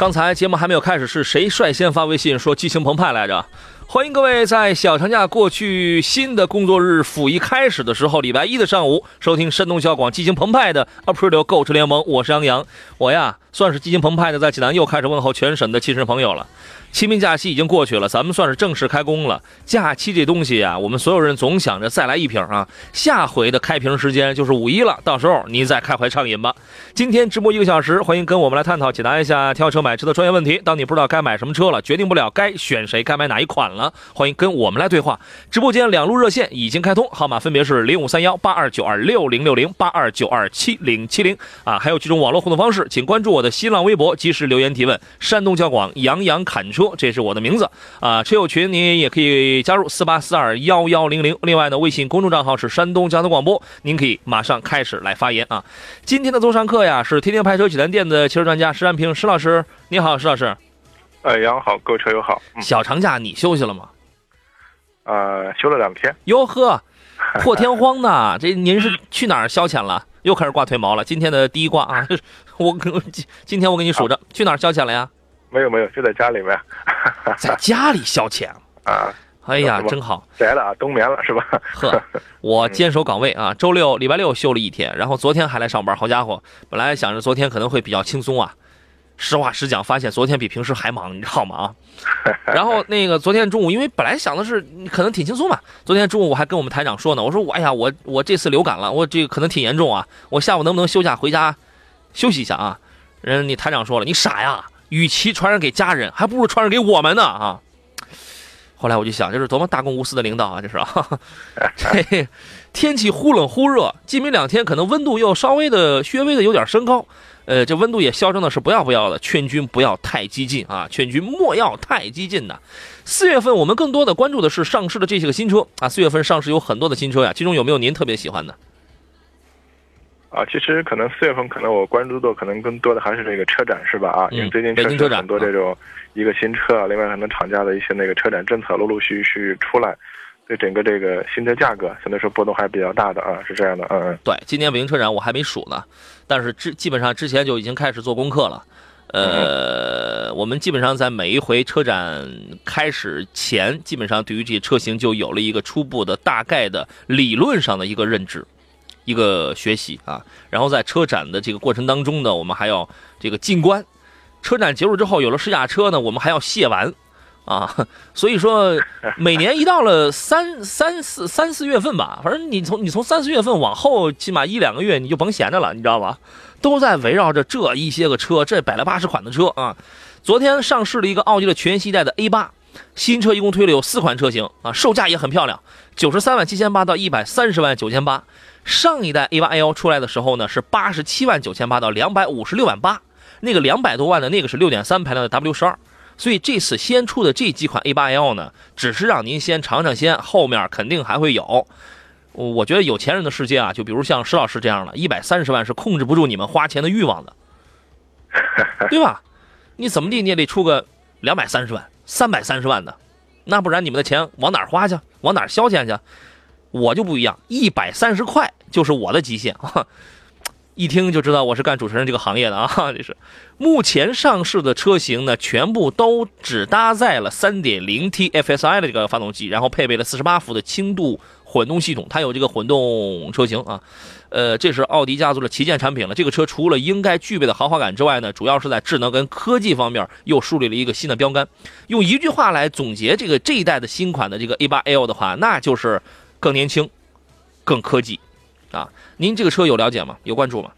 刚才节目还没有开始，是谁率先发微信说激情澎湃来着？欢迎各位在小长假过去，新的工作日甫一开始的时候，礼拜一的上午收听山东小广激情澎湃的 April 购车联盟，我是杨洋，我呀算是激情澎湃的，在济南又开始问候全省的亲人朋友了。清明假期已经过去了，咱们算是正式开工了。假期这东西啊，我们所有人总想着再来一瓶啊。下回的开瓶时间就是五一了，到时候你再开怀畅饮吧。今天直播一个小时，欢迎跟我们来探讨解答一下挑车买车的专业问题。当你不知道该买什么车了，决定不了该选谁，该买哪一款了，欢迎跟我们来对话。直播间两路热线已经开通，号码分别是零五三幺八二九二六零六零八二九二七零七零啊，还有几种网络互动方式，请关注我的新浪微博，及时留言提问。山东交广杨洋侃车。这是我的名字啊，车友群您也可以加入四八四二幺幺零零。另外呢，微信公众账号是山东交通广播，您可以马上开始来发言啊。今天的座上客呀，是天天拍车济南店的汽车专家石安平石老师，你好，石老师。哎，杨好，各位车友好。小长假你休息了吗？呃，休了两天。哟呵，破天荒的，这您是去哪儿消遣了？又开始挂腿毛了。今天的第一挂啊，我今天我给你数着，去哪儿消遣了呀？没有没有，就在家里面，在家里消遣 啊！哎呀，真好，宅了啊，冬眠了是吧？呵，我坚守岗位啊，周六、礼拜六休了一天，然后昨天还来上班。好家伙，本来想着昨天可能会比较轻松啊，实话实讲，发现昨天比平时还忙，你知道吗？啊，然后那个昨天中午，因为本来想的是可能挺轻松嘛，昨天中午我还跟我们台长说呢，我说我哎呀，我我这次流感了，我这个可能挺严重啊，我下午能不能休假回家休息一下啊？人你台长说了，你傻呀？与其传染给家人，还不如传染给我们呢啊！后来我就想，这是多么大公无私的领导啊！这是啊，天气忽冷忽热，今明两天可能温度又稍微的、略微的有点升高，呃，这温度也嚣张的是不要不要的，劝君不要太激进啊！劝君莫要太激进呐！四月份我们更多的关注的是上市的这些个新车啊，四月份上市有很多的新车呀，其中有没有您特别喜欢的？啊，其实可能四月份可能我关注的可能更多的还是这个车展是吧？啊，因为最近确实很多这种一个新车啊，另外可能厂家的一些那个车展政策陆陆续续出来，对整个这个新车价格相对说波动还是比较大的啊，是这样的，嗯嗯。对，今年北京车展我还没数呢，但是之基本上之前就已经开始做功课了。呃，我们基本上在每一回车展开始前，基本上对于这些车型就有了一个初步的大概的理论上的一个认知。一个学习啊，然后在车展的这个过程当中呢，我们还要这个进关。车展结束之后，有了试驾车呢，我们还要卸完啊。所以说，每年一到了三三四三四月份吧，反正你从你从三四月份往后，起码一两个月你就甭闲着了，你知道吧？都在围绕着这一些个车，这百来八十款的车啊。昨天上市了一个奥迪的全系带的 A 八新车，一共推了有四款车型啊，售价也很漂亮，九十三万七千八到一百三十万九千八。上一代 A8L 出来的时候呢，是八十七万九千八到两百五十六万八，那个两百多万的那个是六点三排量的 W 十二，所以这次先出的这几款 A8L 呢，只是让您先尝尝鲜，后面肯定还会有。我觉得有钱人的世界啊，就比如像石老师这样的，一百三十万是控制不住你们花钱的欲望的，对吧？你怎么地你也得出个两百三十万、三百三十万的，那不然你们的钱往哪花去？往哪消遣去？我就不一样，一百三十块就是我的极限啊！一听就知道我是干主持人这个行业的啊！这是目前上市的车型呢，全部都只搭载了 3.0T FSI 的这个发动机，然后配备了48伏的轻度混动系统，它有这个混动车型啊。呃，这是奥迪家族的旗舰产品了。这个车除了应该具备的豪华感之外呢，主要是在智能跟科技方面又树立了一个新的标杆。用一句话来总结这个这一代的新款的这个 A8L 的话，那就是。更年轻，更科技，啊！您这个车有了解吗？有关注吗？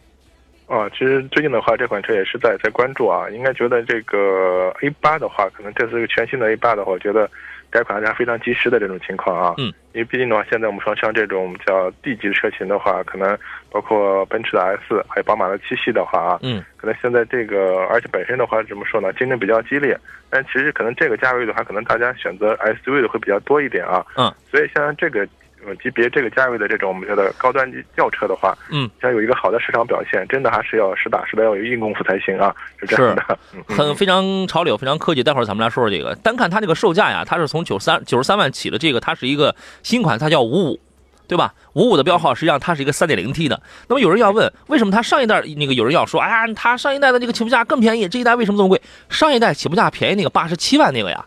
啊，其实最近的话，这款车也是在在关注啊。应该觉得这个 A 八的话，可能这是个全新的 A 八的话，我觉得改款还是非常及时的这种情况啊。嗯，因为毕竟的话，现在我们说像这种叫 D 级车型的话，可能包括奔驰的 S，还有宝马的七系的话啊，嗯，可能现在这个，而且本身的话怎么说呢，竞争比较激烈，但其实可能这个价位的话，可能大家选择 SUV 的会比较多一点啊。嗯，所以像这个。呃，级别这个价位的这种我们觉得高端轿车的话，嗯，想有一个好的市场表现，真的还是要实打实的要有硬功夫才行啊，是这样的，很非常潮流，非常科技。待会儿咱们来说说这个，单看它这个售价呀，它是从九十三九十三万起的，这个它是一个新款，它叫五五，对吧？五五的标号实际上它是一个三点零 T 的。那么有人要问，为什么它上一代那个有人要说，哎呀，它上一代的这个起步价更便宜，这一代为什么这么贵？上一代起步价便宜那个八十七万那个呀，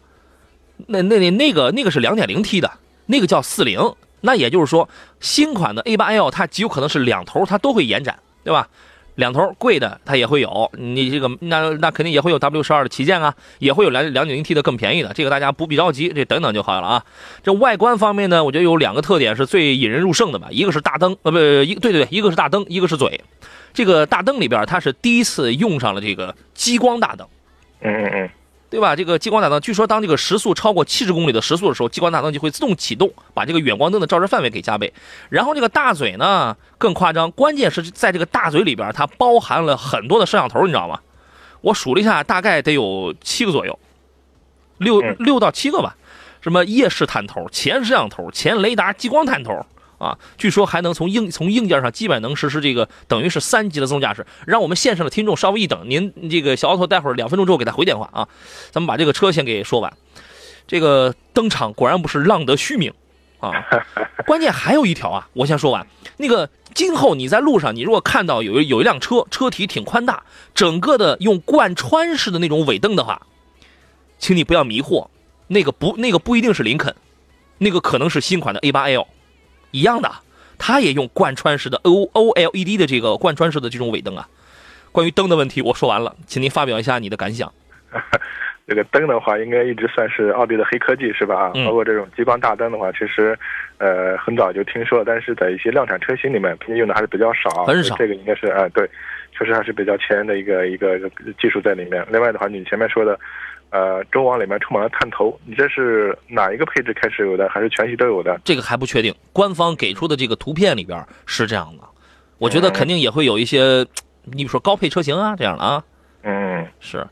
那那那那个那个是两点零 T 的，那个叫四零。那也就是说，新款的 A8L 它极有可能是两头它都会延展，对吧？两头贵的它也会有，你这个那那肯定也会有 W 十二的旗舰啊，也会有两两点零 T 的更便宜的，这个大家不必着急，这等等就好了啊。这外观方面呢，我觉得有两个特点是最引人入胜的吧，一个是大灯，呃不，一对对对，一个是大灯，一个是嘴。这个大灯里边它是第一次用上了这个激光大灯，嗯嗯嗯。对吧？这个激光大灯，据说当这个时速超过七十公里的时速的时候，激光大灯就会自动启动，把这个远光灯的照射范围给加倍。然后这个大嘴呢更夸张，关键是在这个大嘴里边，它包含了很多的摄像头，你知道吗？我数了一下，大概得有七个左右，六六到七个吧。什么夜视探头、前摄像头、前雷达、激光探头。啊，据说还能从硬从硬件上基本能实施这个等于是三级的自动驾驶。让我们线上的听众稍微一等，您这个小奥拓待会儿两分钟之后给他回电话啊。咱们把这个车先给说完。这个登场果然不是浪得虚名啊，关键还有一条啊，我先说完。那个今后你在路上，你如果看到有有一辆车车体挺宽大，整个的用贯穿式的那种尾灯的话，请你不要迷惑，那个不那个不一定是林肯，那个可能是新款的 A8L。一样的，它也用贯穿式的 O O L E D 的这个贯穿式的这种尾灯啊。关于灯的问题，我说完了，请您发表一下你的感想。这个灯的话，应该一直算是奥迪的黑科技，是吧？包括这种激光大灯的话，其实呃很早就听说了，但是在一些量产车型里面，平均用的还是比较少。很少。这个应该是啊，对，确实还是比较前沿的一个一个技术在里面。另外的话，你前面说的。呃，中网里面充满了探头，你这是哪一个配置开始有的，还是全系都有的？这个还不确定，官方给出的这个图片里边是这样的。我觉得肯定也会有一些，你比如说高配车型啊这样的啊。嗯，是。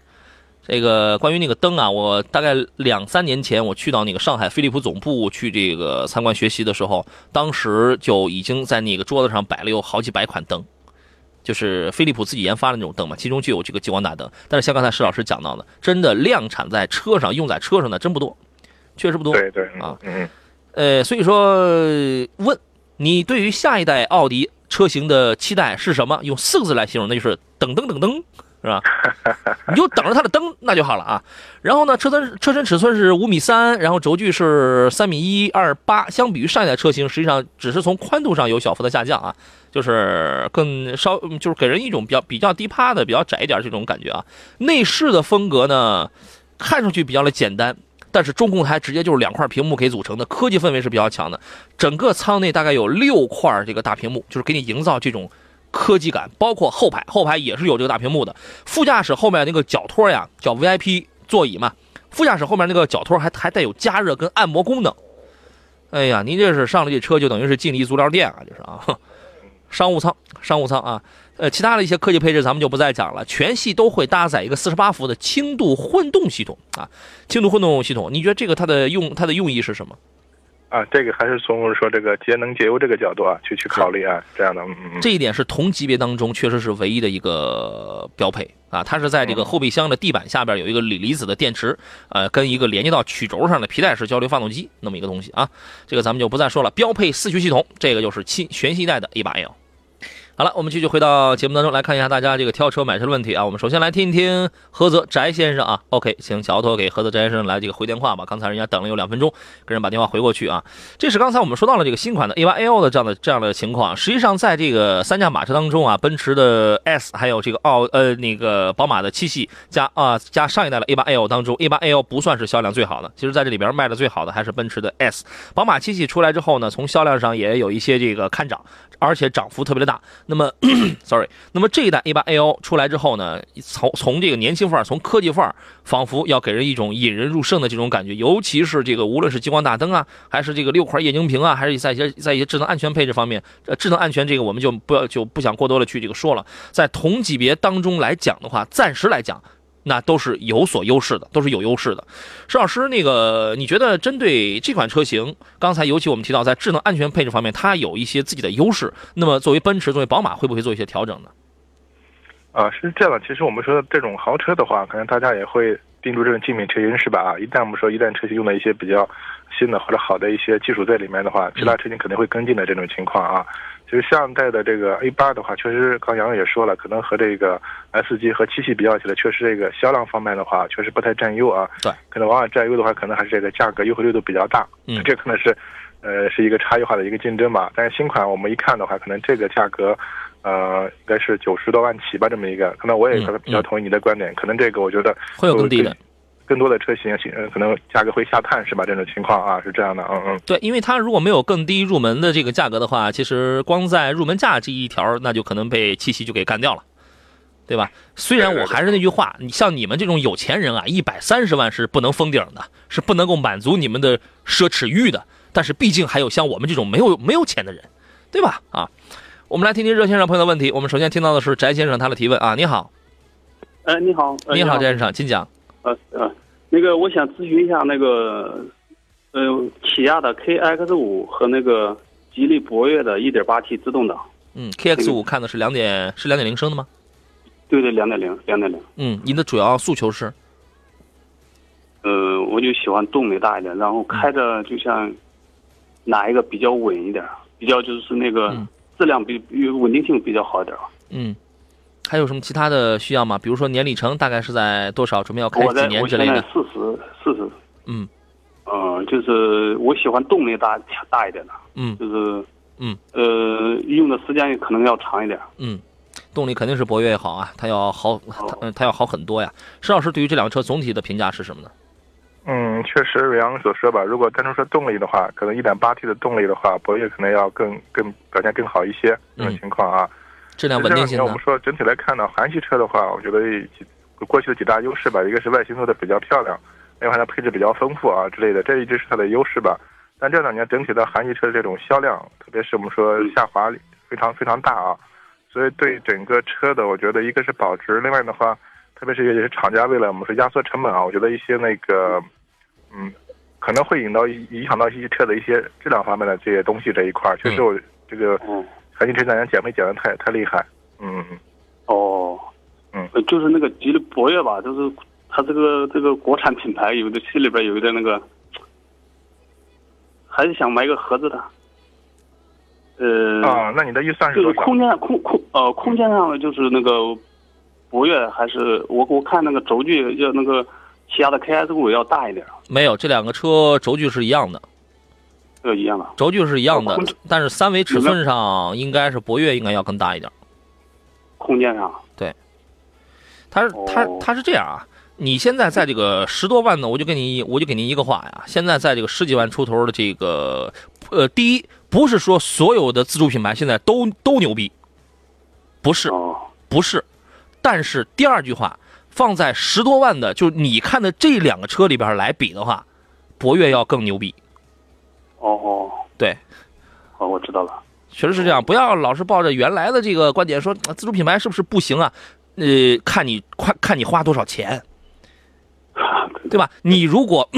这个关于那个灯啊，我大概两三年前我去到那个上海飞利浦总部去这个参观学习的时候，当时就已经在那个桌子上摆了有好几百款灯。就是飞利浦自己研发的那种灯嘛，其中就有这个激光大灯。但是像刚才石老师讲到的，真的量产在车上、用在车上的真不多，确实不多。对对啊，嗯，呃，所以说问你对于下一代奥迪车型的期待是什么？用四个字来形容，那就是等等等等。是吧？你就等着它的灯，那就好了啊。然后呢，车身车身尺寸是五米三，然后轴距是三米一二八。相比于上一代车型，实际上只是从宽度上有小幅的下降啊，就是更稍，就是给人一种比较比较低趴的、比较窄一点这种感觉啊。内饰的风格呢，看上去比较的简单，但是中控台直接就是两块屏幕给组成的，科技氛围是比较强的。整个舱内大概有六块这个大屏幕，就是给你营造这种。科技感，包括后排，后排也是有这个大屏幕的。副驾驶后面那个脚托呀，叫 VIP 座椅嘛。副驾驶后面那个脚托还还带有加热跟按摩功能。哎呀，您这是上了这车就等于是进了一足疗店啊，就是啊。商务舱，商务舱啊。呃，其他的一些科技配置咱们就不再讲了。全系都会搭载一个四十八伏的轻度混动系统啊，轻度混动系统。你觉得这个它的用它的用意是什么？啊，这个还是从说这个节能节油这个角度啊去去考虑啊，这样的，嗯嗯，这一点是同级别当中确实是唯一的一个标配啊，它是在这个后备箱的地板下边有一个锂离子的电池，呃，跟一个连接到曲轴上的皮带式交流发动机那么一个东西啊，这个咱们就不再说了。标配四驱系统，这个就是新全新一代的 A8L。好了，我们继续回到节目当中来看一下大家这个挑车买车的问题啊。我们首先来听一听菏泽翟先生啊。OK，请小奥拓给菏泽翟先生来这个回电话吧。刚才人家等了有两分钟，给人把电话回过去啊。这是刚才我们说到了这个新款的 A8L 的这样的这样的情况。实际上，在这个三驾马车当中啊，奔驰的 S 还有这个奥呃那个宝马的七系加啊加上一代的 A8L 当中，A8L 不算是销量最好的。其实在这里边卖的最好的还是奔驰的 S。宝马七系出来之后呢，从销量上也有一些这个看涨，而且涨幅特别的大。那么，sorry，那么这一代 A 八 L 出来之后呢，从从这个年轻范儿，从科技范儿，仿佛要给人一种引人入胜的这种感觉。尤其是这个，无论是激光大灯啊，还是这个六块液晶屏啊，还是在一些在一些智能安全配置方面，呃，智能安全这个我们就不要就不想过多的去这个说了。在同级别当中来讲的话，暂时来讲。那都是有所优势的，都是有优势的。石老师，那个你觉得针对这款车型，刚才尤其我们提到在智能安全配置方面，它有一些自己的优势。那么作为奔驰，作为宝马，会不会做一些调整呢？啊，是这样的。其实我们说这种豪车的话，可能大家也会盯住这种精品车型，是吧？啊，一旦我们说一旦车型用了一些比较新的或者好的一些技术在里面的话，其他车型肯定会跟进的这种情况啊。其实上代的这个 A 八的话，确实刚杨也说了，可能和这个 S 级和七系比较起来，确实这个销量方面的话，确实不太占优啊。对，可能往往占优的话，可能还是这个价格优惠力度比较大。嗯，这可能是，呃，是一个差异化的一个竞争吧。但是新款我们一看的话，可能这个价格，呃，应该是九十多万起吧，这么一个。可能我也可能比较同意你的观点，可能这个我觉得会有更低的。更多的车型，呃，可能价格会下探，是吧？这种情况啊，是这样的，嗯嗯。对，因为它如果没有更低入门的这个价格的话，其实光在入门价这一条，那就可能被七系就给干掉了，对吧？虽然我还是那句话，你像你们这种有钱人啊，一百三十万是不能封顶的，是不能够满足你们的奢侈欲的。但是毕竟还有像我们这种没有没有钱的人，对吧？啊，我们来听听热线上朋友的问题。我们首先听到的是翟先生他的提问啊，你好。哎，你好，你好，翟先生，请讲。呃呃，那个我想咨询一下那个，呃，起亚的 KX 五和那个吉利博越的 1.8T 自动挡。嗯，KX 五看的是两点是两点零升的吗？对对，两点零，两点零。嗯，您的主要诉求是？呃，我就喜欢动力大一点，然后开着就像哪一个比较稳一点，比较就是那个质量比稳定性比较好一点。嗯。还有什么其他的需要吗？比如说年里程大概是在多少？准备要开几年之类的？四十，四十。嗯，呃，就是我喜欢动力大大一点的。嗯，就是，嗯，呃，用的时间可能要长一点。嗯，动力肯定是博越好啊，它要好，它它要好很多呀。施老师对于这辆车总体的评价是什么呢？嗯，确实，瑞阳所说吧，如果单纯说动力的话，可能一点八 T 的动力的话，博越可能要更更表现更好一些这种情况啊。质量稳定性我们说整体来看呢，韩系车的话，我觉得过去的几大优势吧，一个是外形做的比较漂亮，另外它配置比较丰富啊之类的，这一直是它的优势吧。但这两年整体的韩系车的这种销量，特别是我们说下滑非常非常大啊，所以对整个车的，我觉得一个是保值，另外的话，特别是也是厂家为了我们说压缩成本啊，我觉得一些那个，嗯，可能会引到影响到一些车的一些质量方面的这些东西这一块，确实我这个。韩系车厂家减肥减的太太厉害，嗯。嗯，哦，嗯，就是那个吉利博越吧，就是它这个这个国产品牌，有的心里边有一点那个，还是想买个合资的，呃，啊，那你的预算是就是空间空空呃空间上的就是那个博越还是我我看那个轴距要那个起亚的 KS 五要大一点，没有，这两个车轴距是一样的。这一样的，轴距是一样的，但是三维尺寸上应该是博越应该要更大一点。空间上，对，它是它它是这样啊，你现在在这个十多万的，我就给你我就给您一个话呀，现在在这个十几万出头的这个，呃，第一不是说所有的自主品牌现在都都牛逼，不是，不是，但是第二句话放在十多万的，就你看的这两个车里边来比的话，博越要更牛逼。哦哦，对，哦，我知道了，确实是这样。不要老是抱着原来的这个观点说自主品牌是不是不行啊？呃，看你看看你花多少钱，对吧？你如果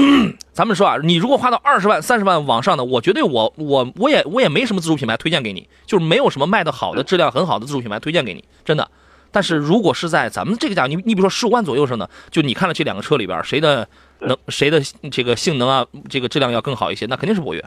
咱们说啊，你如果花到二十万、三十万往上的，我绝对我我我也我也没什么自主品牌推荐给你，就是没有什么卖的好的、质量很好的自主品牌推荐给你，真的。但是如果是在咱们这个价，你你比如说十五万左右上的，就你看了这两个车里边谁的？能谁的这个性能啊，这个质量要更好一些？那肯定是博越。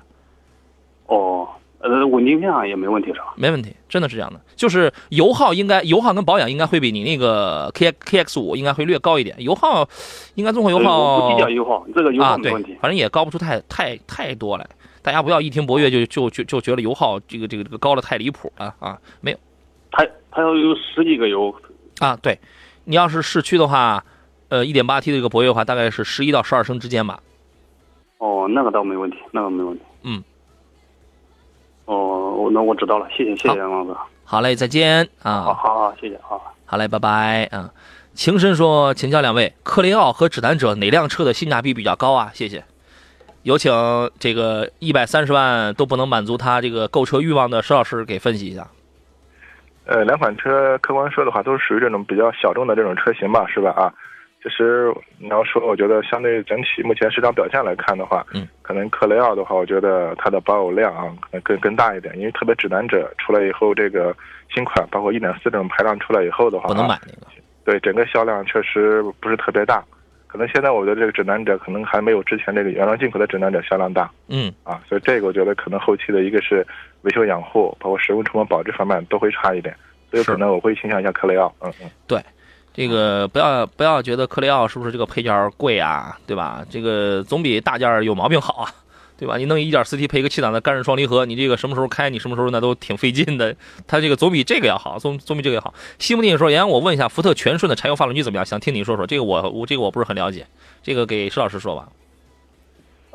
哦，呃，稳定性啊也没问题是吧？没问题，真的是这样的。就是油耗应该油耗跟保养应该会比你那个 K K X 五应该会略高一点。油耗应该综合油耗不计较油耗，这个油耗没问题。反正也高不出太太太多来。大家不要一听博越就就就就觉得油耗这个这个这个高的太离谱了啊！没有，它它要有十几个油啊。对，你要是市区的话。呃，一点八 T 的这个博越的话，大概是十一到十二升之间吧。哦，那个倒没问题，那个没问题。嗯。哦，哦，那我知道了，谢谢谢谢王哥。好嘞，再见啊！好好好，谢谢啊。好嘞，拜拜啊！情深说，请教两位，克雷奥和指南者哪辆车的性价比比较高啊？谢谢。有请这个一百三十万都不能满足他这个购车欲望的石老师给分析一下。呃，两款车客观说的话，都是属于这种比较小众的这种车型吧，是吧？啊，其实你要说，我觉得相对整体目前市场表现来看的话，嗯，可能克雷奥的话，我觉得它的保有量啊，可能更更大一点，因为特别指南者出来以后，这个新款包括一点四这种排量出来以后的话，不能买那个。对，整个销量确实不是特别大。可能现在我觉得这个指南者可能还没有之前这个原装进口的指南者销量大，嗯啊，所以这个我觉得可能后期的一个是维修养护，包括使用成本保值方面都会差一点，所以可能我会倾向一下克雷奥，嗯嗯，对，这个不要不要觉得克雷奥是不是这个配件贵啊，对吧？这个总比大件有毛病好啊。对吧？你弄一点四 T 配一个七档的干式双离合，你这个什么时候开，你什么时候那都挺费劲的。它这个总比这个要好，总总比这个要好。西木弟说：“杨，我问一下，福特全顺的柴油发动机怎么样？想听你说说。这个我我这个我不是很了解，这个给石老师说吧。”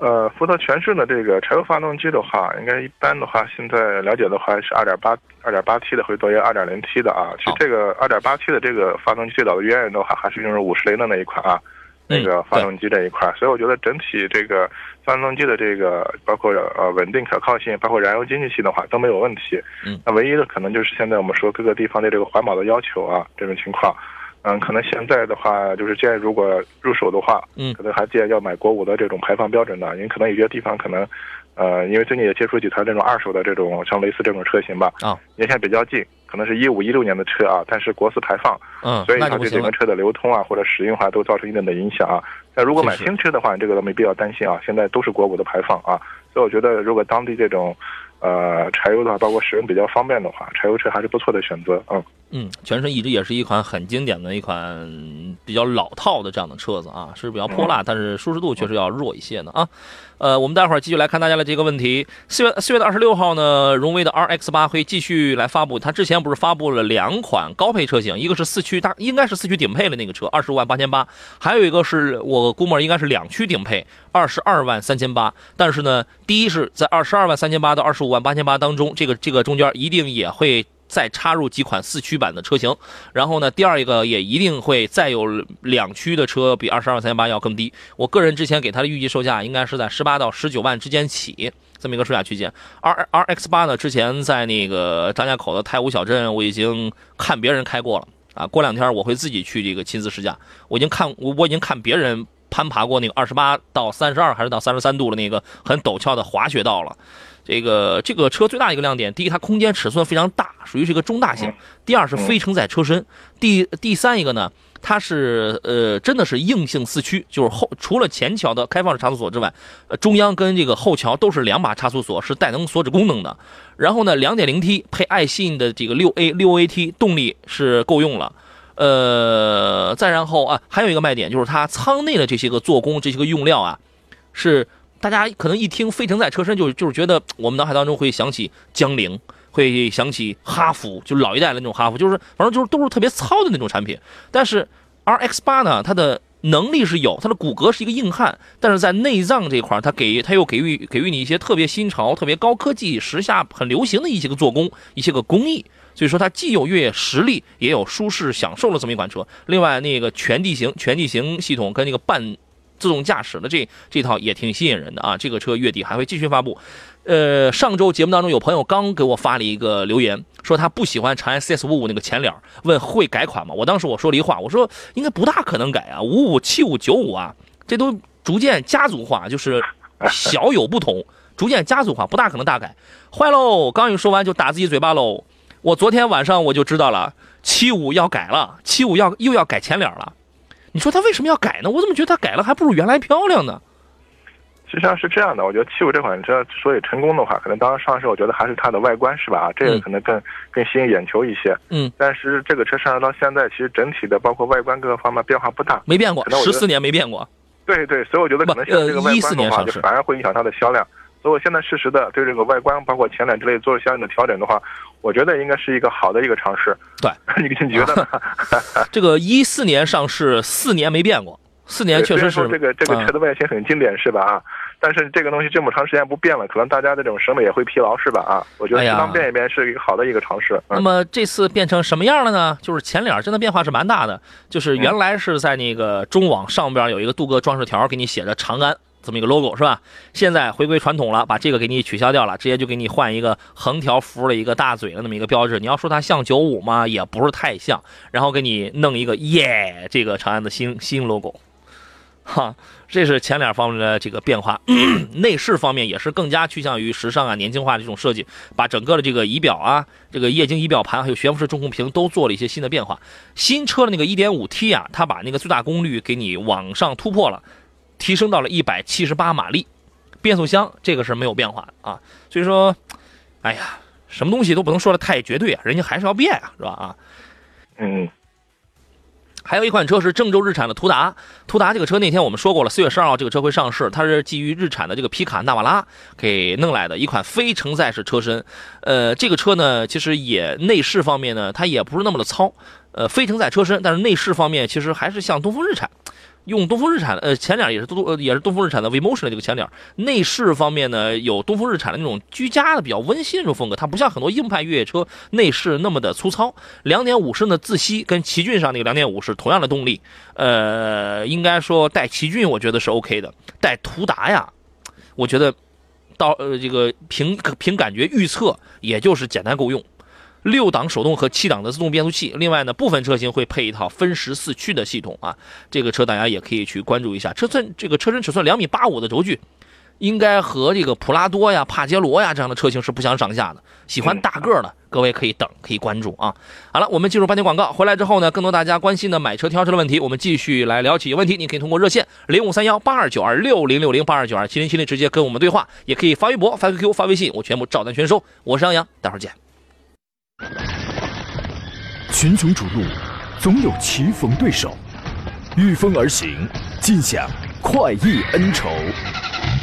呃，福特全顺的这个柴油发动机的话，应该一般的话，现在了解的话是二点八二点八 T 的会多于二点零 T 的啊。其实这个二点八 T 的这个发动机最早的渊源的话，还是用五十铃的那一款啊。那个发动机这一块，所以我觉得整体这个发动机的这个包括呃稳定可靠性，包括燃油经济性的话都没有问题。嗯，那唯一的可能就是现在我们说各个地方的这个环保的要求啊，这种情况，嗯，可能现在的话就是建议如果入手的话，嗯，可能还建议要买国五的这种排放标准的，因为可能有些地方可能，呃，因为最近也接触几台这种二手的这种像类似这种车型吧，啊，年限比较近。可能是一五一六年的车啊，但是国四排放，嗯，所以它对整个车的流通啊或者使用啊都造成一定的影响啊。那如果买新车的话，这个都没必要担心啊。现在都是国五的排放啊，所以我觉得如果当地这种，呃，柴油的话，包括使用比较方便的话，柴油车还是不错的选择。嗯嗯，全身一直也是一款很经典的一款比较老套的这样的车子啊，是比较泼辣，但是舒适度确实要弱一些的啊。呃，我们待会儿继续来看大家的这个问题。四月四月的二十六号呢，荣威的 RX 八会继续来发布。它之前不是发布了两款高配车型，一个是四驱大，应该是四驱顶配的那个车，二十五万八千八；还有一个是我估摸应该是两驱顶配，二十二万三千八。但是呢，第一是在二十二万三千八到二十五万八千八当中，这个这个中间一定也会。再插入几款四驱版的车型，然后呢，第二一个也一定会再有两驱的车，比二十二万三千八要更低。我个人之前给它的预计售价应该是在十八到十九万之间起这么一个售价区间。R R X 八呢，之前在那个张家口的太湖小镇，我已经看别人开过了啊。过两天我会自己去这个亲自试驾。我已经看我我已经看别人攀爬过那个二十八到三十二还是到三十三度的那个很陡峭的滑雪道了。这个这个车最大一个亮点，第一，它空间尺寸非常大，属于是一个中大型；第二是非承载车身；第第三一个呢，它是呃真的是硬性四驱，就是后除了前桥的开放式差速锁之外，中央跟这个后桥都是两把差速锁，是带能锁止功能的。然后呢，，2.0T 配爱信的这个 6A 6AT 动力是够用了。呃，再然后啊，还有一个卖点就是它舱内的这些个做工、这些个用料啊，是。大家可能一听非承载车身，就就是觉得我们脑海当中会想起江铃，会想起哈弗，就老一代的那种哈弗，就是反正就是都是特别糙的那种产品。但是 R X 八呢，它的能力是有，它的骨骼是一个硬汉，但是在内脏这块它给它又给予给予你一些特别新潮、特别高科技、时下很流行的一些个做工、一些个工艺。所以说它既有越野实力，也有舒适享受的这么一款车。另外那个全地形全地形系统跟那个半。自动驾驶的这这套也挺吸引人的啊！这个车月底还会继续发布。呃，上周节目当中有朋友刚给我发了一个留言，说他不喜欢长安 CS 五五那个前脸，问会改款吗？我当时我说了一话，我说应该不大可能改啊，五五七五九五啊，这都逐渐家族化，就是小有不同，逐渐家族化，不大可能大改。坏喽！刚一说完就打自己嘴巴喽。我昨天晚上我就知道了，七五要改了，七五要又要改前脸了。你说他为什么要改呢？我怎么觉得他改了还不如原来漂亮呢？实际上是这样的，我觉得七五这款车之所以成功的话，可能当时上市，我觉得还是它的外观是吧？啊，这个可能更更吸引眼球一些。嗯。但是这个车上市到现在，其实整体的包括外观各个方面变化不大，没变过，十四年没变过。对对，所以我觉得可能像这个外观的话，就反而会影响它的销量。所以我现在适时的对这个外观，包括前脸之类做相应的调整的话，我觉得应该是一个好的一个尝试。对，你你觉得呢？这个一四年上市，四年没变过，四年确实是这个这个车的外形很经典，是吧？啊。但是这个东西这么长时间不变了，可能大家的这种审美也会疲劳，是吧？啊，我觉得适当变一变是一个好的一个尝试。那么这次变成什么样了呢？就是前脸真的变化是蛮大的，就是原来是在那个中网上边有一个镀铬装饰条，给你写着长安。这么一个 logo 是吧？现在回归传统了，把这个给你取消掉了，直接就给你换一个横条幅的一个大嘴的那么一个标志。你要说它像九五吗？也不是太像。然后给你弄一个耶，这个长安的新新 logo，哈，这是前脸方面的这个变化。内饰方面也是更加趋向于时尚啊、年轻化的这种设计，把整个的这个仪表啊、这个液晶仪表盘还有悬浮式中控屏都做了一些新的变化。新车的那个 1.5T 啊，它把那个最大功率给你往上突破了。提升到了一百七十八马力，变速箱这个是没有变化的啊，所以说，哎呀，什么东西都不能说的太绝对啊，人家还是要变啊，是吧啊？嗯。还有一款车是郑州日产的途达，途达这个车那天我们说过了，四月十二号这个车会上市，它是基于日产的这个皮卡纳瓦拉给弄来的一款非承载式车身。呃，这个车呢，其实也内饰方面呢，它也不是那么的糙，呃，非承载车身，但是内饰方面其实还是像东风日产。用东风日产的呃前脸也是东呃也是东风日产的 V Motion 的这个前脸，内饰方面呢有东风日产的那种居家的比较温馨那种风格，它不像很多硬派越野车内饰那么的粗糙。两点五升的自吸跟奇骏上那个两点五是同样的动力，呃，应该说带奇骏我觉得是 OK 的，带途达呀，我觉得到呃这个凭凭感觉预测也就是简单够用。六档手动和七档的自动变速器，另外呢，部分车型会配一套分时四驱的系统啊。这个车大家也可以去关注一下。车寸这个车身尺寸两米八五的轴距，应该和这个普拉多呀、帕杰罗呀这样的车型是不相上下的。喜欢大个的，各位可以等，可以关注啊。好了，我们进入半天广告，回来之后呢，更多大家关心的买车挑车的问题，我们继续来聊起。有问题，你可以通过热线零五三幺八二九二六零六零八二九二七零七零直接跟我们对话，也可以发微博、发 QQ、发微信，我全部照单全收。我是杨洋，待会儿见。群雄逐鹿，总有棋逢对手；御风而行，尽享快意恩仇。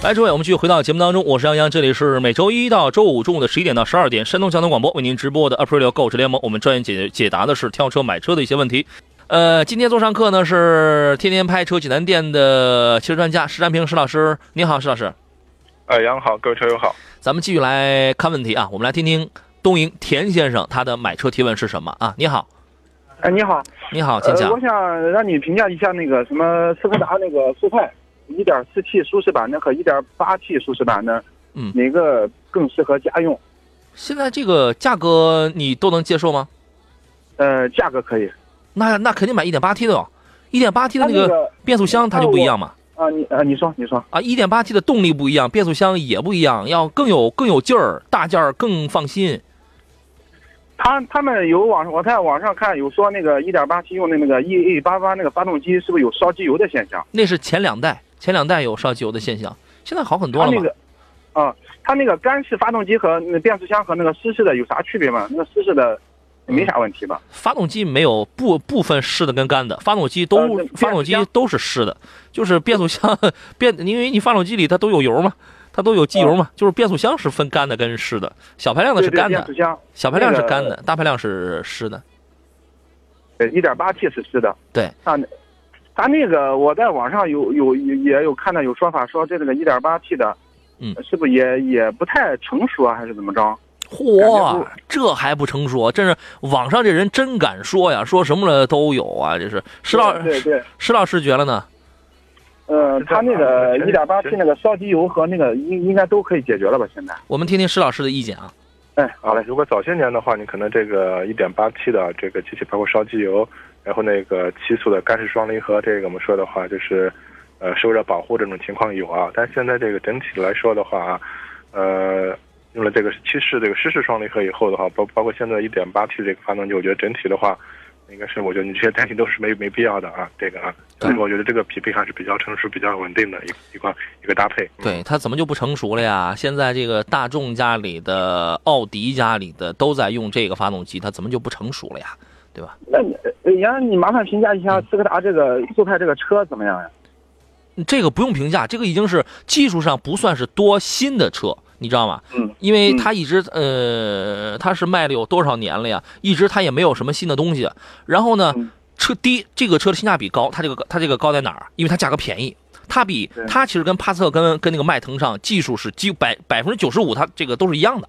来，诸位，我们继续回到节目当中，我是杨洋，这里是每周一到周五中午的十一点到十二点，山东交通广播为您直播的 Aprilio 购车联盟，我们专业解解答的是挑车买车的一些问题。呃，今天做上课呢是天天拍车济南店的汽车专家石占平石老师，你好，石老师。哎，杨好，各位车友好。咱们继续来看问题啊，我们来听听东营田先生他的买车提问是什么啊？你好。哎，你好。你好，请讲。我想让你评价一下那个什么斯柯达那个速派，1.4T 舒适版的和一点八 T 舒适版的，嗯，哪个更适合家用？现在这个价格你都能接受吗？呃，价格可以。那那肯定买一点八 T 的哦，一点八 T 的那个变速箱它就不一样嘛。啊，你啊，你说你说啊，一点八 T 的动力不一样，变速箱也不一样，要更有更有劲儿，大件儿更放心。他他们有网，我在网上看有说那个一点八 T 用的那个 E A 八八那个发动机是不是有烧机油的现象？那是前两代，前两代有烧机油的现象，现在好很多了那个，啊，它那个干式发动机和那变速箱和那个湿式的有啥区别吗？那个湿式的。没啥问题吧？发动机没有部部分湿的跟干的，发动机都发动机都是湿的，就是变速箱 变，因为你发动机里它都有油嘛，它都有机油嘛，就是变速箱是分干的跟湿的，小排量的是干的，小排量是干的，大排量是湿的。对，一点八 T 是湿的。对，它它那个我在网上有有也有看到有说法说这个一点八 T 的，嗯，是不是也也不太成熟啊，还是怎么着？嚯，这还不成熟，真是网上这人真敢说呀，说什么了都有啊，这是石老对对，石老师觉得呢？呃，他那个一点八 T 那个烧机油和那个应应该都可以解决了吧？现在我们听听石老师的意见啊。哎，好嘞。如果早些年的话，你可能这个一点八 T 的这个机器包括烧机油，然后那个七速的干式双离合，这个我们说的话就是，呃，受热保护这种情况有啊。但现在这个整体来说的话啊，呃。用了这个七式这个湿式双离合以后的话，包包括现在一点八 T 这个发动机，我觉得整体的话，应该是我觉得你这些担心都是没没必要的啊，这个啊，但是我觉得这个匹配还是比较成熟、比较稳定的一一块一个搭配。对它怎么就不成熟了呀？现在这个大众家里的、奥迪家里的都在用这个发动机，它怎么就不成熟了呀？对吧？那你杨，你麻烦评价一下斯柯达这个速派这个车怎么样呀？这个不用评价，这个已经是技术上不算是多新的车，你知道吗？嗯，因为它一直呃，它是卖了有多少年了呀？一直它也没有什么新的东西。然后呢，车低，这个车的性价比高，它这个它这个高在哪儿？因为它价格便宜，它比它其实跟帕萨特跟跟那个迈腾上技术是几百百分之九十五，它这个都是一样的，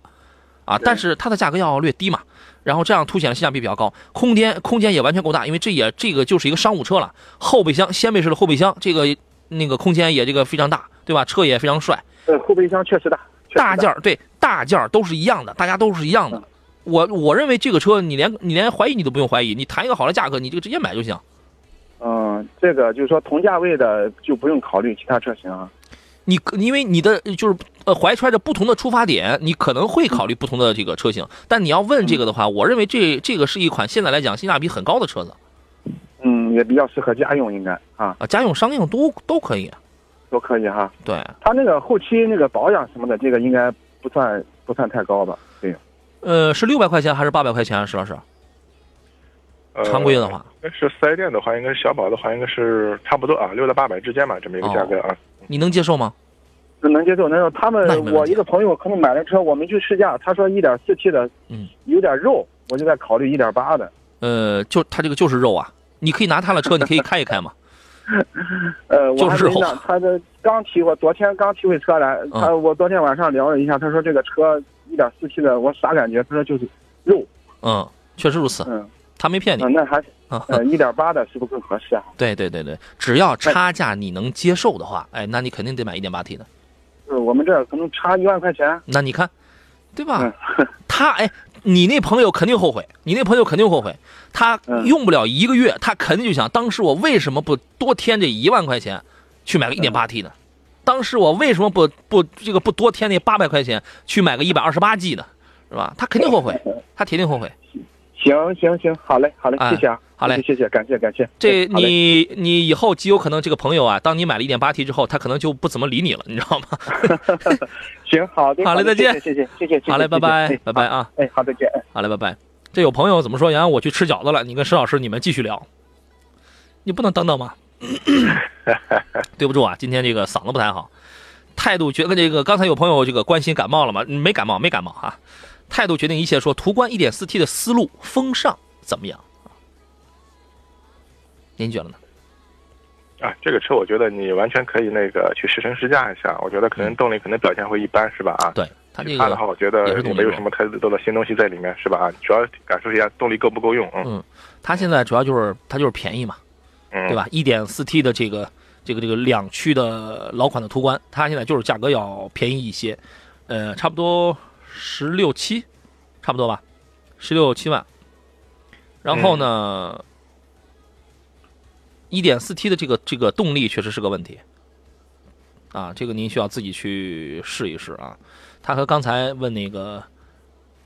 啊，但是它的价格要略低嘛。然后这样凸显了性价比比较高，空间空间也完全够大，因为这也这个就是一个商务车了，后备箱掀背式的后备箱，这个。那个空间也这个非常大，对吧？车也非常帅。呃，后备箱确实大，大件儿对大件儿都是一样的，大家都是一样的。我我认为这个车你连你连怀疑你都不用怀疑，你谈一个好的价格，你这个直接买就行。嗯，这个就是说同价位的就不用考虑其他车型啊。你因为你的就是呃怀揣着不同的出发点，你可能会考虑不同的这个车型。但你要问这个的话，我认为这这个是一款现在来讲性价比很高的车子。嗯，也比较适合家用，应该啊啊，家用、商用都都可以，都可以哈。对，它那个后期那个保养什么的，这个应该不算不算太高吧？对。呃，是六百块钱还是八百块钱？啊石老师？常规的话，那是四 S 店的话，应该是小宝的话，应该是差不多啊，六到八百之间吧，这么一个价格啊。你能接受吗？能接受，能接受。他们我一个朋友可能买了车，我们去试驾，他说一点四 T 的，嗯，有点肉，我就在考虑一点八的。呃，就他这个就是肉啊。你可以拿他的车，你可以开一开嘛。呃，我就是他这刚提我昨天刚提回车来，他我昨天晚上聊了一下，他说这个车一点四 T 的，我啥感觉？他说就是肉。嗯，确实如此。嗯，他没骗你。那还呃一点八的是不是更合适啊？对对对对，只要差价你能接受的话，哎，那你肯定得买一点八 T 的。是我们这可能差一万块钱。那你看，对吧？他哎。你那朋友肯定后悔，你那朋友肯定后悔，他用不了一个月，他肯定就想，当时我为什么不多添这一万块钱，去买个一点八 T 的？当时我为什么不不这个不多添那八百块钱去买个一百二十八 G 的，是吧？他肯定后悔，他铁定后悔。行行行，好嘞好嘞，谢谢啊，好嘞，谢谢，感谢感谢。这你你以后极有可能这个朋友啊，当你买了一点八 T 之后，他可能就不怎么理你了，你知道吗？行，好的，好嘞，再见，谢谢谢谢，好嘞，拜拜拜拜啊，哎，好再见，好嘞，拜拜。这有朋友怎么说？杨洋，我去吃饺子了，你跟石老师你们继续聊，你不能等等吗？对不住啊，今天这个嗓子不太好，态度觉得这个刚才有朋友这个关心感冒了吗？没感冒，没感冒哈。态度决定一切。说途观 1.4T 的思路风尚怎么样？您觉得呢？啊，这个车我觉得你完全可以那个去试乘试驾一下。我觉得可能动力可能表现会一般，是吧？啊，对，它这个的话，我觉得也没有什么太多的新东西在里面，是吧？啊，主要感受一下动力够不够用。嗯，它现在主要就是它就是便宜嘛，对吧一点四 T 的这个这个这个两驱的老款的途观，它现在就是价格要便宜一些，呃，差不多。十六七，差不多吧，十六七万。然后呢，一点四 T 的这个这个动力确实是个问题，啊，这个您需要自己去试一试啊。它和刚才问那个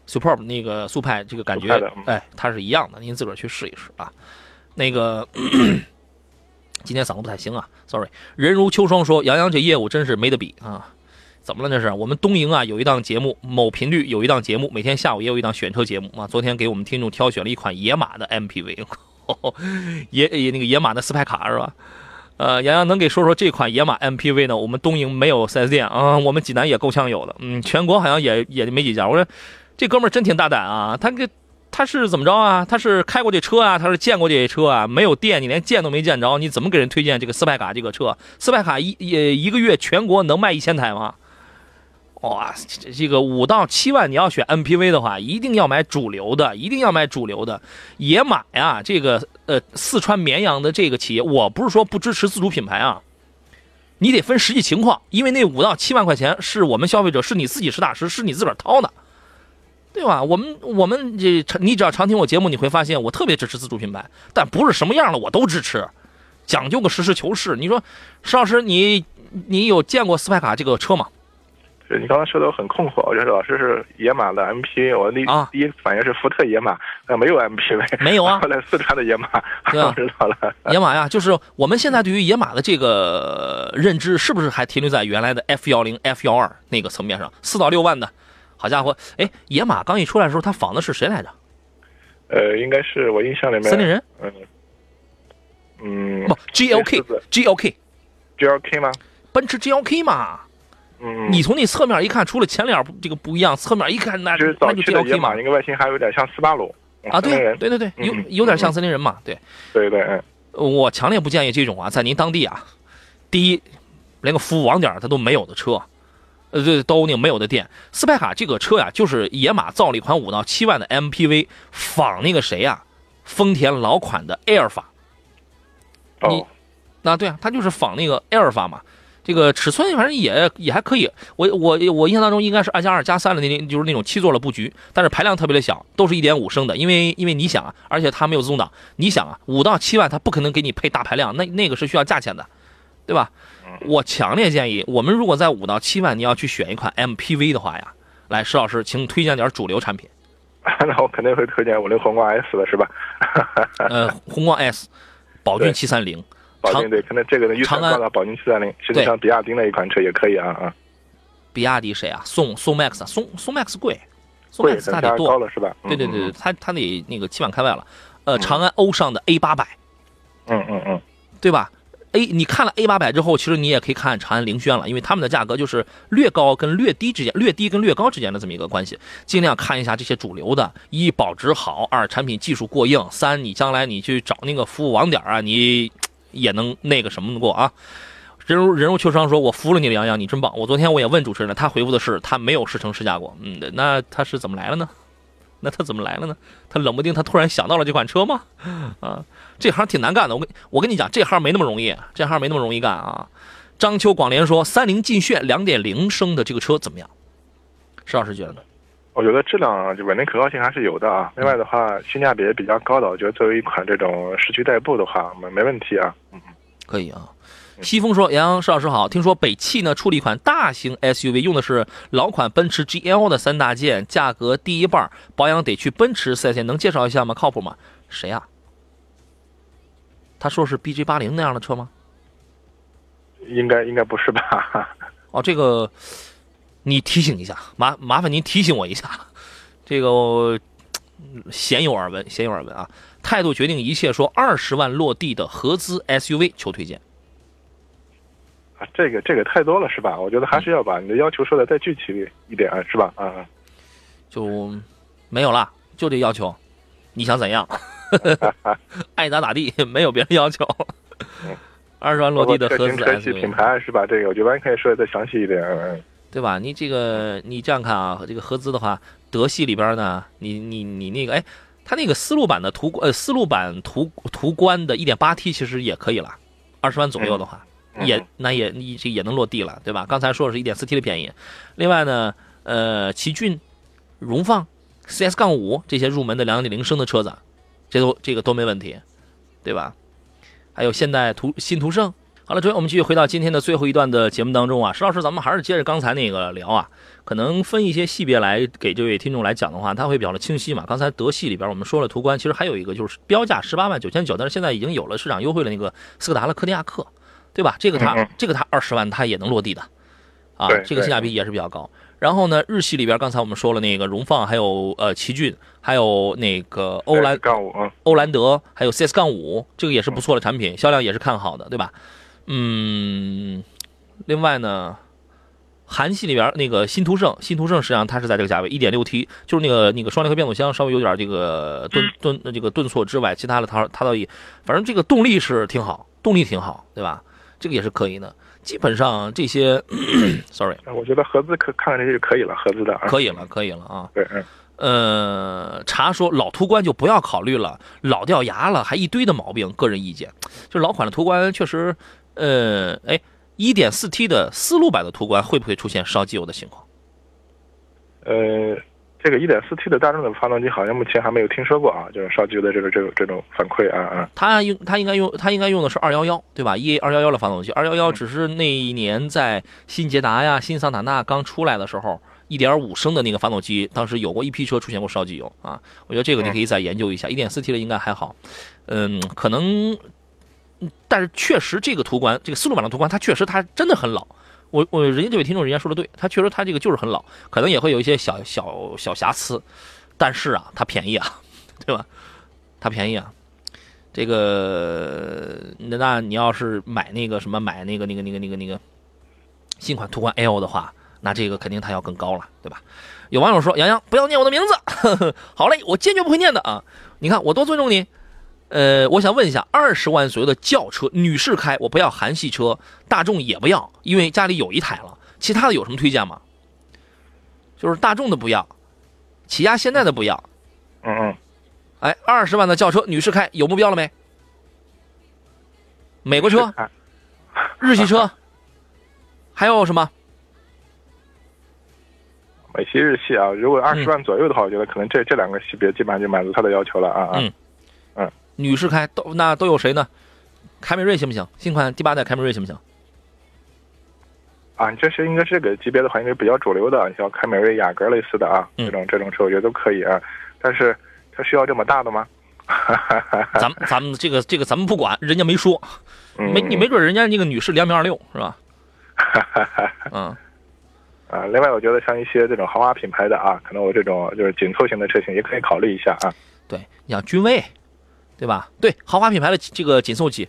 Superb 那个速派这个感觉，哎，它是一样的，您自个儿去试一试啊。那个 今天嗓子不太行啊，sorry。人如秋霜说：“杨洋这业务真是没得比啊。”怎么了？这是我们东营啊，有一档节目，某频率有一档节目，每天下午也有一档选车节目啊。昨天给我们听众挑选了一款野马的 MPV，野野那个野马的斯派卡是吧？呃，杨洋能给说说这款野马 MPV 呢？我们东营没有 4S 店啊，我们济南也够呛有的，嗯，全国好像也也没几家。我说这哥们儿真挺大胆啊，他给他是怎么着啊？他是开过这车啊？他是见过这车啊？没有店，你连见都没见着，你怎么给人推荐这个斯派卡这个车？斯派卡一也一个月全国能卖一千台吗？哇，这个五到七万，你要选 MPV 的话，一定要买主流的，一定要买主流的。野马呀，这个呃，四川绵阳的这个企业，我不是说不支持自主品牌啊，你得分实际情况，因为那五到七万块钱是我们消费者，是你自己实打实，是你自个儿掏的，对吧？我们我们这，你只要常听我节目，你会发现我特别支持自主品牌，但不是什么样的我都支持，讲究个实事求是。你说，石老师，你你有见过斯派卡这个车吗？你刚刚说的我很困惑，我觉得老师是野马的 MP，我第第一反应是福特野马，那没有 MPV，没有啊。后来四川的野马，对啊，知道了。野马呀，就是我们现在对于野马的这个认知，是不是还停留在原来的 F 幺零、F 幺二那个层面上？四到六万的，好家伙！哎，野马刚一出来的时候，它仿的是谁来着？呃，应该是我印象里面森林人。嗯嗯，不，GLK，GLK 吗？奔驰 GLK 嘛。嗯，你从那侧面一看，除了前脸这个不一样，侧面一看，那就是那就 GLK 嘛。应该外形还有点像斯巴鲁啊，对对对对，有有点像森林人嘛，对对对，嗯。我强烈不建议这种啊，在您当地啊，第一，连个服务网点它都没有的车，呃，对，都那个没有的店。斯派卡这个车呀，就是野马造了一款五到七万的 MPV，仿那个谁呀，丰田老款的埃尔法。哦，那对啊，它就是仿那个埃尔法嘛。这个尺寸反正也也还可以，我我我印象当中应该是二加二加三的那就是那种七座的布局，但是排量特别的小，都是一点五升的，因为因为你想啊，而且它没有自动挡，你想啊，五到七万它不可能给你配大排量，那那个是需要价钱的，对吧？我强烈建议，我们如果在五到七万你要去选一款 MPV 的话呀，来石老师，请推荐点主流产品。那我肯定会推荐五菱宏光 S 的是吧？呃，宏光 S，宝骏七三零。宝骏对，可能这个的预算高到保定七三零，实际上比亚迪那一款车也可以啊啊。比亚迪谁啊？宋宋 MAX，宋宋 MAX 贵，宋 MAX 它得多了是吧？对对对对，它它得那个七万开外了。呃，长安欧尚的 A 八百，嗯嗯嗯，对吧？A 你看了 A 八百之后，其实你也可以看长安凌轩了，因为他们的价格就是略高跟略低之间，略低跟略高之间的这么一个关系。尽量看一下这些主流的，一保值好，二产品技术过硬，三你将来你去找那个服务网点啊，你。也能那个什么过啊？人如人如秋霜说：“我服了你了，杨洋，你真棒。”我昨天我也问主持人了，他回复的是他没有试乘试驾过。嗯，那他是怎么来了呢？那他怎么来了呢？他冷不丁他突然想到了这款车吗？啊，这行挺难干的。我跟我跟你讲，这行没那么容易，这行没那么容易干啊。章秋广联说：“三菱劲炫两点零升的这个车怎么样？”石老师觉得呢？我觉得质量就稳定可靠性还是有的啊。另外的话，性价比也比较高的。我觉得作为一款这种市区代步的话，没没问题啊。嗯嗯，可以啊。西风说：“杨洋，石老师好，听说北汽呢出了一款大型 SUV，用的是老款奔驰 GL 的三大件，价格低一半，保养得去奔驰四 S 店，能介绍一下吗？靠谱吗？谁呀？他说是 BJ 八零那样的车吗？应该应该不是吧？哦，这个。”你提醒一下，麻麻烦您提醒我一下，这个鲜有耳闻，鲜有耳闻啊！态度决定一切，说二十万落地的合资 SUV 求推荐啊！这个这个太多了是吧？我觉得还是要把你的要求说的再具体一点是吧？啊，就没有了，就这要求，你想怎样？爱咋咋地，没有别的要求。二十万落地的合资 SUV 品牌是吧？这个我觉得可以说的再详细一点。对吧？你这个你这样看啊，这个合资的话，德系里边呢，你你你那个，哎，它那个思路版的途呃思路版途途观的 1.8T 其实也可以了，二十万左右的话，也那也你这也能落地了，对吧？刚才说的是一点四 T 的便宜，另外呢，呃，奇骏、荣放、CS 杠五这些入门的两点零升的车子，这都这个都没问题，对吧？还有现代途新途胜。好了，诸位，我们继续回到今天的最后一段的节目当中啊，石老师，咱们还是接着刚才那个聊啊，可能分一些细别来给这位听众来讲的话，他会比较的清晰嘛。刚才德系里边我们说了途观，其实还有一个就是标价十八万九千九，但是现在已经有了市场优惠的那个斯柯达的柯迪亚克，对吧？这个它这个它二十万它也能落地的，啊，这个性价比也是比较高。然后呢，日系里边刚才我们说了那个荣放，还有呃奇骏，还有那个欧蓝杠五，欧蓝德，还有 CS 杠五，这个也是不错的产品，销量也是看好的，对吧？嗯，另外呢，韩系里边那个新途胜，新途胜实际上它是在这个价位，一点六 T，就是那个那个双离合变速箱稍微有点这个顿顿这个顿挫之外，其他的它它倒也，反正这个动力是挺好，动力挺好，对吧？这个也是可以的。基本上这些，sorry，我觉得合资可看看这些就可以了，合资的可以了，可以了啊。对，嗯。呃，查说老途观就不要考虑了，老掉牙了，还一堆的毛病，个人意见，就是老款的途观确实。呃，哎，一点四 T 的思路版的途观会不会出现烧机油的情况？呃，这个一点四 T 的大众的发动机好像目前还没有听说过啊，就是烧机油的这个这个这种反馈啊啊。它用它应该用它应该用的是二幺幺对吧？EA 二幺幺的发动机，二幺幺只是那一年在新捷达呀、新桑塔纳刚出来的时候，一点五升的那个发动机，当时有过一批车出现过烧机油啊。我觉得这个你可以再研究一下。一点四 T 的应该还好，嗯，可能，但是确实这个途观，这个四路版的途观，它确实它真的很老。我我人家这位听众人家说的对，它确实它这个就是很老，可能也会有一些小小小瑕疵，但是啊，它便宜啊，对吧？它便宜啊。这个那那你要是买那个什么买那个那个那个那个那个新款途观 L 的话，那这个肯定它要更高了，对吧？有网友说：“杨洋不要念我的名字。”好嘞，我坚决不会念的啊！你看我多尊重你。呃，我想问一下，二十万左右的轿车，女士开，我不要韩系车，大众也不要，因为家里有一台了。其他的有什么推荐吗？就是大众的不要，起亚现在的不要。嗯嗯。哎，二十万的轿车，女士开有目标了没？美国车、日系车，还有什么？美系、日系啊，如果二十万左右的话，我觉得可能这这两个级别基本上就满足他的要求了啊啊。嗯嗯，女士开都那都有谁呢？凯美瑞行不行？新款第八代凯美瑞行不行？啊，这是应该这个级别的话，应该比较主流的，像凯美瑞、雅阁类似的啊，这种这种车我觉得都可以啊，但是。它需要这么大的吗？咱们咱们这个这个咱们不管，人家没说，没你没准人家那个女士两米二六是吧？嗯，啊，另外我觉得像一些这种豪华品牌的啊，可能我这种就是紧凑型的车型也可以考虑一下啊。对，你像君威，对吧？对，豪华品牌的这个紧凑级，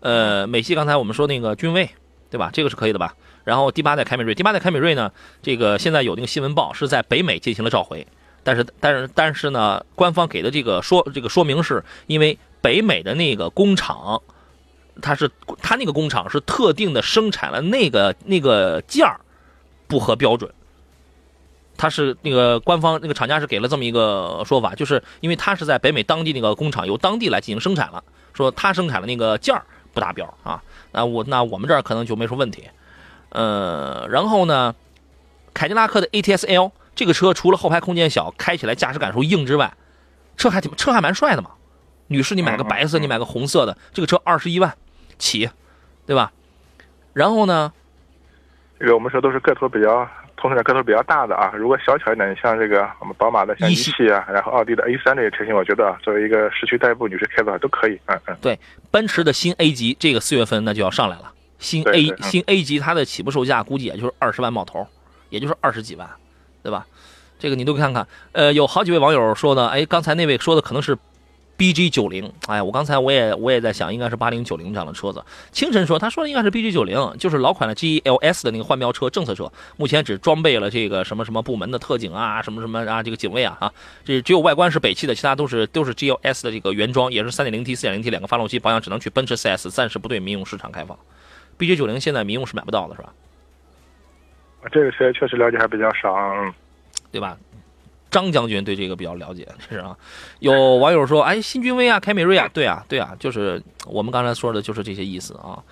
呃，美系刚才我们说那个君威，对吧？这个是可以的吧？然后第八代凯美瑞，第八代凯美瑞呢，这个现在有那个新闻报是在北美进行了召回。但是，但是，但是呢，官方给的这个说这个说明是，因为北美的那个工厂，它是它那个工厂是特定的生产了那个那个件儿，不合标准。它是那个官方那个厂家是给了这么一个说法，就是因为他是在北美当地那个工厂由当地来进行生产了，说他生产的那个件儿不达标啊。那我那我们这儿可能就没什么问题。呃，然后呢，凯迪拉克的 ATS L。这个车除了后排空间小，开起来驾驶感受硬之外，车还挺车还蛮帅的嘛。女士，你买个白色，你买个红色的，这个车二十一万起，对吧？然后呢，这个我们说都是个头比较，同时点个头比较大的啊。如果小巧一点，像这个我们宝马的像一汽啊，然后奥迪的 A 三这些车型，我觉得作为一个市区代步，女士开的话都可以。嗯嗯。对，奔驰的新 A 级，这个四月份那就要上来了。新 A 新 A 级，它的起步售价估计也就是二十万冒头，也就是二十几万。对吧？这个你都看看。呃，有好几位网友说呢，哎，刚才那位说的可能是 B G 九零。哎，我刚才我也我也在想，应该是八零九零这样的车子。清晨说，他说的应该是 B G 九零，就是老款的 G L S 的那个换标车，政策车。目前只装备了这个什么什么部门的特警啊，什么什么啊，这个警卫啊，啊，这只有外观是北汽的，其他都是都是 G L S 的这个原装，也是三点零 T、四点零 T 两个发动机，保养只能去奔驰 C S，暂时不对民用市场开放。B G 九零现在民用是买不到的，是吧？这个车确实了解还比较少，对吧？张将军对这个比较了解，是啊。有网友说：“哎，新君威啊，凯美瑞啊，对啊，对啊，就是我们刚才说的，就是这些意思啊。”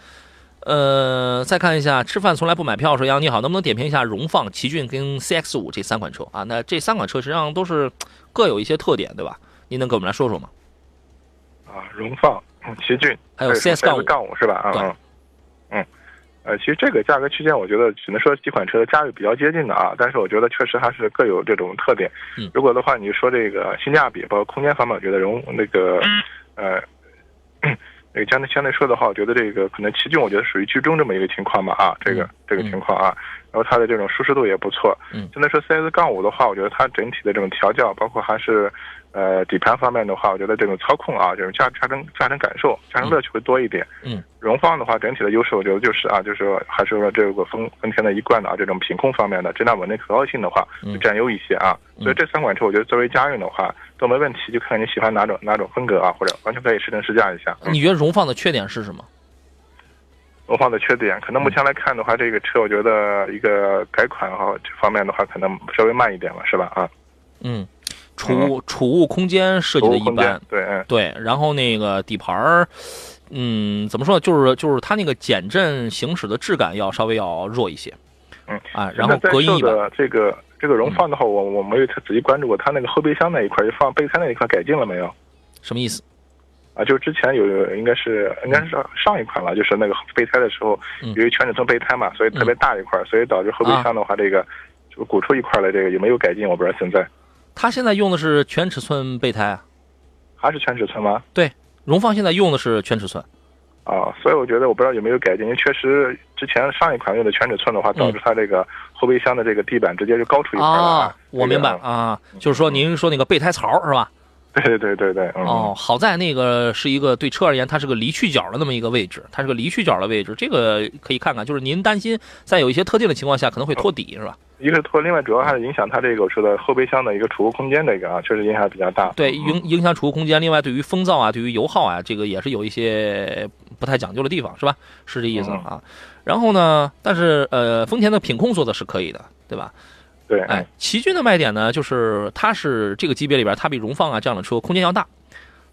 呃，再看一下，吃饭从来不买票。说杨你好，能不能点评一下荣放、奇骏跟 CX 五这三款车啊？那这三款车实际上都是各有一些特点，对吧？您能给我们来说说吗？啊，荣放、奇骏还有 CX 杠五是吧？啊，嗯。呃，其实这个价格区间，我觉得只能说几款车的价位比较接近的啊，但是我觉得确实还是各有这种特点。嗯，如果的话，你说这个性价比包括空间方面，我觉得荣那个，呃，那个相对相对说的话，我觉得这个可能奇骏，我觉得属于居中这么一个情况吧啊，这个这个情况啊，然后它的这种舒适度也不错。嗯，相对说 CS 杠五的话，我觉得它整体的这种调教，包括还是。呃，底盘方面的话，我觉得这种操控啊，这种驾驾乘驾乘感受、驾乘乐趣会多一点。嗯，荣放的话，整体的优势我觉得就是啊，就是说还是说这个丰丰田的一贯的啊，这种品控方面的质量稳定可靠性的话，就占优一些啊。所以这三款车，我觉得作为家用的话都没问题，就看你喜欢哪种哪种风格啊，或者完全可以试乘试驾一下。你觉得荣放的缺点是什么？荣放的缺点，可能目前来看的话，这个车我觉得一个改款哈这方面的话，可能稍微慢一点了，是吧？啊，嗯。储物储物空间设计的一般，对对，然后那个底盘儿，嗯，怎么说？就是就是它那个减震行驶的质感要稍微要弱一些，嗯啊，然后隔音的这个这个荣放的话，我我没有太仔细关注过，它那个后备箱那一块，就放备胎那一块改进了没有？什么意思？啊，就是之前有应该是应该是上一款了，就是那个备胎的时候，因为全尺寸备胎嘛，所以特别大一块，所以导致后备箱的话这个。就鼓出一块来，这个有没有改进？我不知道现在。它现在用的是全尺寸备胎啊？还是全尺寸吗？对，荣放现在用的是全尺寸。啊，所以我觉得我不知道有没有改进，因为确实之前上一款用的全尺寸的话，导致它这个后备箱的这个地板直接就高出一块了。啊，我明白了啊，就是说您说那个备胎槽是吧？对对对对，哦，好在那个是一个对车而言，它是个离去角的那么一个位置，它是个离去角的位置，这个可以看看。就是您担心在有一些特定的情况下可能会托底，是吧？一个是托，另外主要还是影响它这个车的后备箱的一个储物空间的一个啊，确实影响比较大。对，影影响储物空间。另外，对于风噪啊，对于油耗啊，这个也是有一些不太讲究的地方，是吧？是这意思啊。然后呢，但是呃，丰田的品控做的是可以的，对吧？对，哎，奇骏的卖点呢，就是它是这个级别里边，它比荣放啊这样的车空间要大。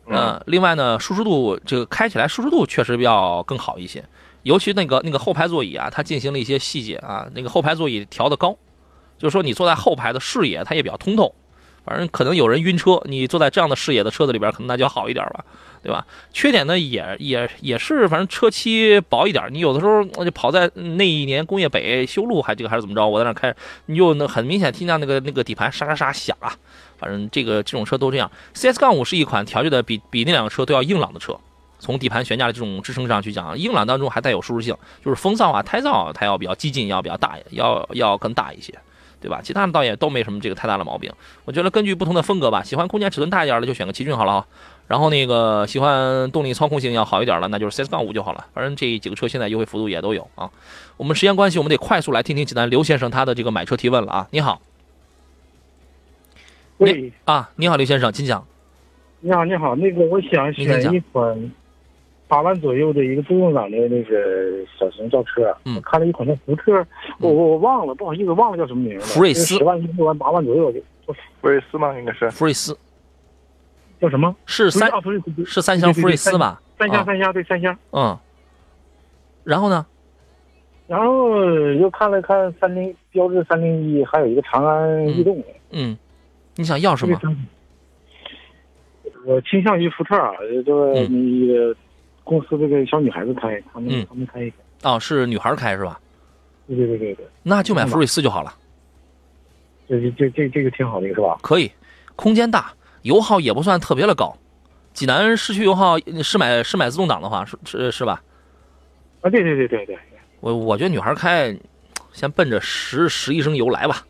嗯，另外呢，舒适度这个开起来舒适度确实要更好一些，尤其那个那个后排座椅啊，它进行了一些细节啊，那个后排座椅调的高，就是说你坐在后排的视野它也比较通透，反正可能有人晕车，你坐在这样的视野的车子里边，可能那就好一点吧，对吧？缺点呢也也也是，反正车漆薄一点，你有的时候我就跑在那一年工业北修路还这个还是怎么着，我在那开，你就那很明显听见那个那个底盘沙沙沙响啊。反正这个这种车都这样。CS 杠五是一款调教的比比那两个车都要硬朗的车，从底盘悬架的这种支撑上去讲，硬朗当中还带有舒适性，就是风噪啊、胎噪它要比较激进，要比较大，要要更大一些，对吧？其他的倒也都没什么这个太大的毛病。我觉得根据不同的风格吧，喜欢空间尺寸大一点的就选个奇骏好了啊。然后那个喜欢动力操控性要好一点的，那就是 CS 杠五就好了。反正这几个车现在优惠幅度也都有啊。我们时间关系，我们得快速来听听济南刘先生他的这个买车提问了啊。你好。喂啊，你好，刘先生，请讲。你好，你好，那个我想选一款八万左右的一个自动挡的那个小型轿车。嗯，我看了一款那福特，我我我忘了，不好意思，忘了叫什么名了。福瑞斯。十万、六万、八万左右的。福瑞斯吗？应该是福瑞斯。叫什么？是三是三厢福瑞斯吧？三厢三厢对三厢。嗯。然后呢？然后又看了看三菱标致三零一，还有一个长安逸动。嗯。你想要什么？我倾向于福特啊，这个那个公司这个小女孩子开，他们他们开一个。哦，是女孩开是吧？对对对对对。那就买福睿斯就好了。这这这这个挺好的，是吧？可以，空间大，油耗也不算特别的高。济南市区油耗是买是买自动挡的话是是是吧？啊，对对对对对。我我觉得女孩开，先奔着十十一升油来吧。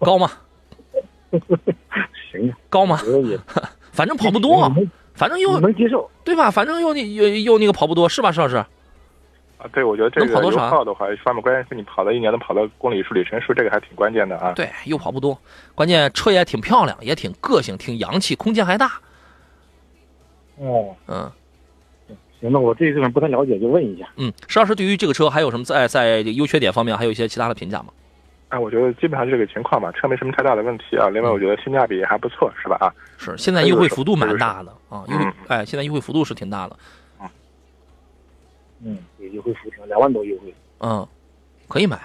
高吗？行，高吗？反正跑不多，反正又能接受，对吧？反正又又又那个跑不多，是吧，石老师？啊，对，我觉得这个油耗的话，方面关键是你跑了一年能跑到公里数、里程数，这个还挺关键的啊。对，又跑不多，关键车也挺漂亮，也挺个性，挺洋气，空间还大。哦，嗯，行，那我对这个不太了解，就问一下。嗯，石老师对于这个车还有什么在在优缺点方面还有一些其他的评价吗？哎，我觉得基本上是这个情况吧，车没什么太大的问题啊。另外，我觉得性价比也还不错，是吧？啊，是，现在优惠幅度蛮大的啊，优惠，哎，现在优惠幅度是挺大的。嗯，嗯优惠幅度两万多优惠。嗯，可以买。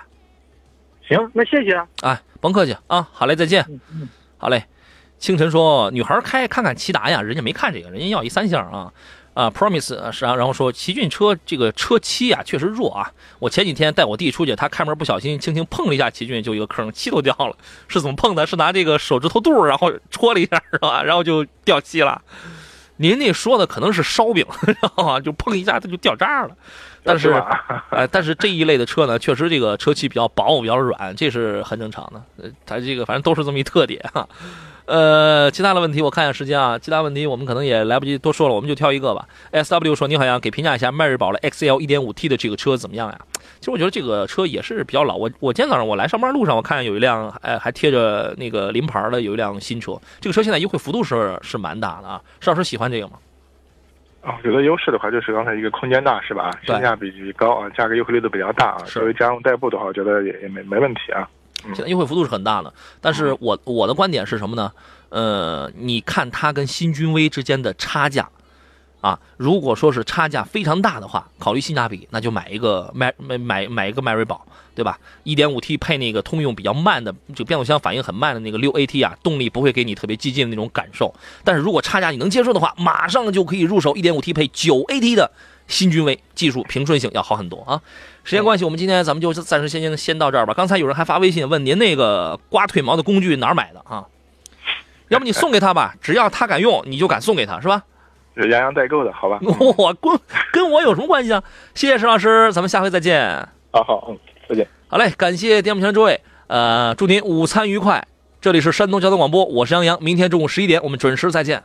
行，那谢谢啊。哎，甭客气啊，好嘞，再见。嗯，好嘞。清晨说，女孩开看看骐达呀，人家没看这个，人家要一三厢啊。啊，Promise 是啊，然后说奇骏车这个车漆啊确实弱啊。我前几天带我弟出去，他开门不小心轻轻碰了一下奇骏，就一个坑，漆都掉了。是怎么碰的？是拿这个手指头肚然后戳了一下是吧？然后就掉漆了。您那说的可能是烧饼，然后就碰一下它就掉渣了。但是，哎，但是这一类的车呢，确实这个车漆比较薄，比较软，这是很正常的。呃，它这个反正都是这么一特点哈。呃，其他的问题我看一下时间啊，其他问题我们可能也来不及多说了，我们就挑一个吧。S W 说你好像给评价一下迈锐宝的 X L 1.5T 的这个车怎么样呀？其实我觉得这个车也是比较老。我我今天早上我来上班路上，我看有一辆，哎，还贴着那个临牌的有一辆新车。这个车现在优惠幅度是是蛮大的啊。邵老师喜欢这个吗？啊，有的优势的话就是刚才一个空间大是吧？性价比高啊，价格优惠力度比较大啊。作为家用代步的话，我觉得也也没没问题啊。现在优惠幅度是很大的，但是我我的观点是什么呢？呃，你看它跟新君威之间的差价，啊，如果说是差价非常大的话，考虑性价比，那就买一个迈买买买一个迈锐宝，对吧？1.5T 配那个通用比较慢的，这个变速箱反应很慢的那个 6AT 啊，动力不会给你特别激进的那种感受。但是如果差价你能接受的话，马上就可以入手 1.5T 配 9AT 的新君威，技术平顺性要好很多啊。时间关系，我们今天咱们就暂时先先先到这儿吧。刚才有人还发微信问您那个刮腿毛的工具哪儿买的啊？要不你送给他吧，只要他敢用，你就敢送给他是吧？是洋洋代购的好吧？我跟跟我有什么关系啊？谢谢石老师，咱们下回再见。好好，嗯，再见。好嘞，感谢电幕前诸位，呃，祝您午餐愉快。这里是山东交通广播，我是杨洋，明天中午十一点我们准时再见。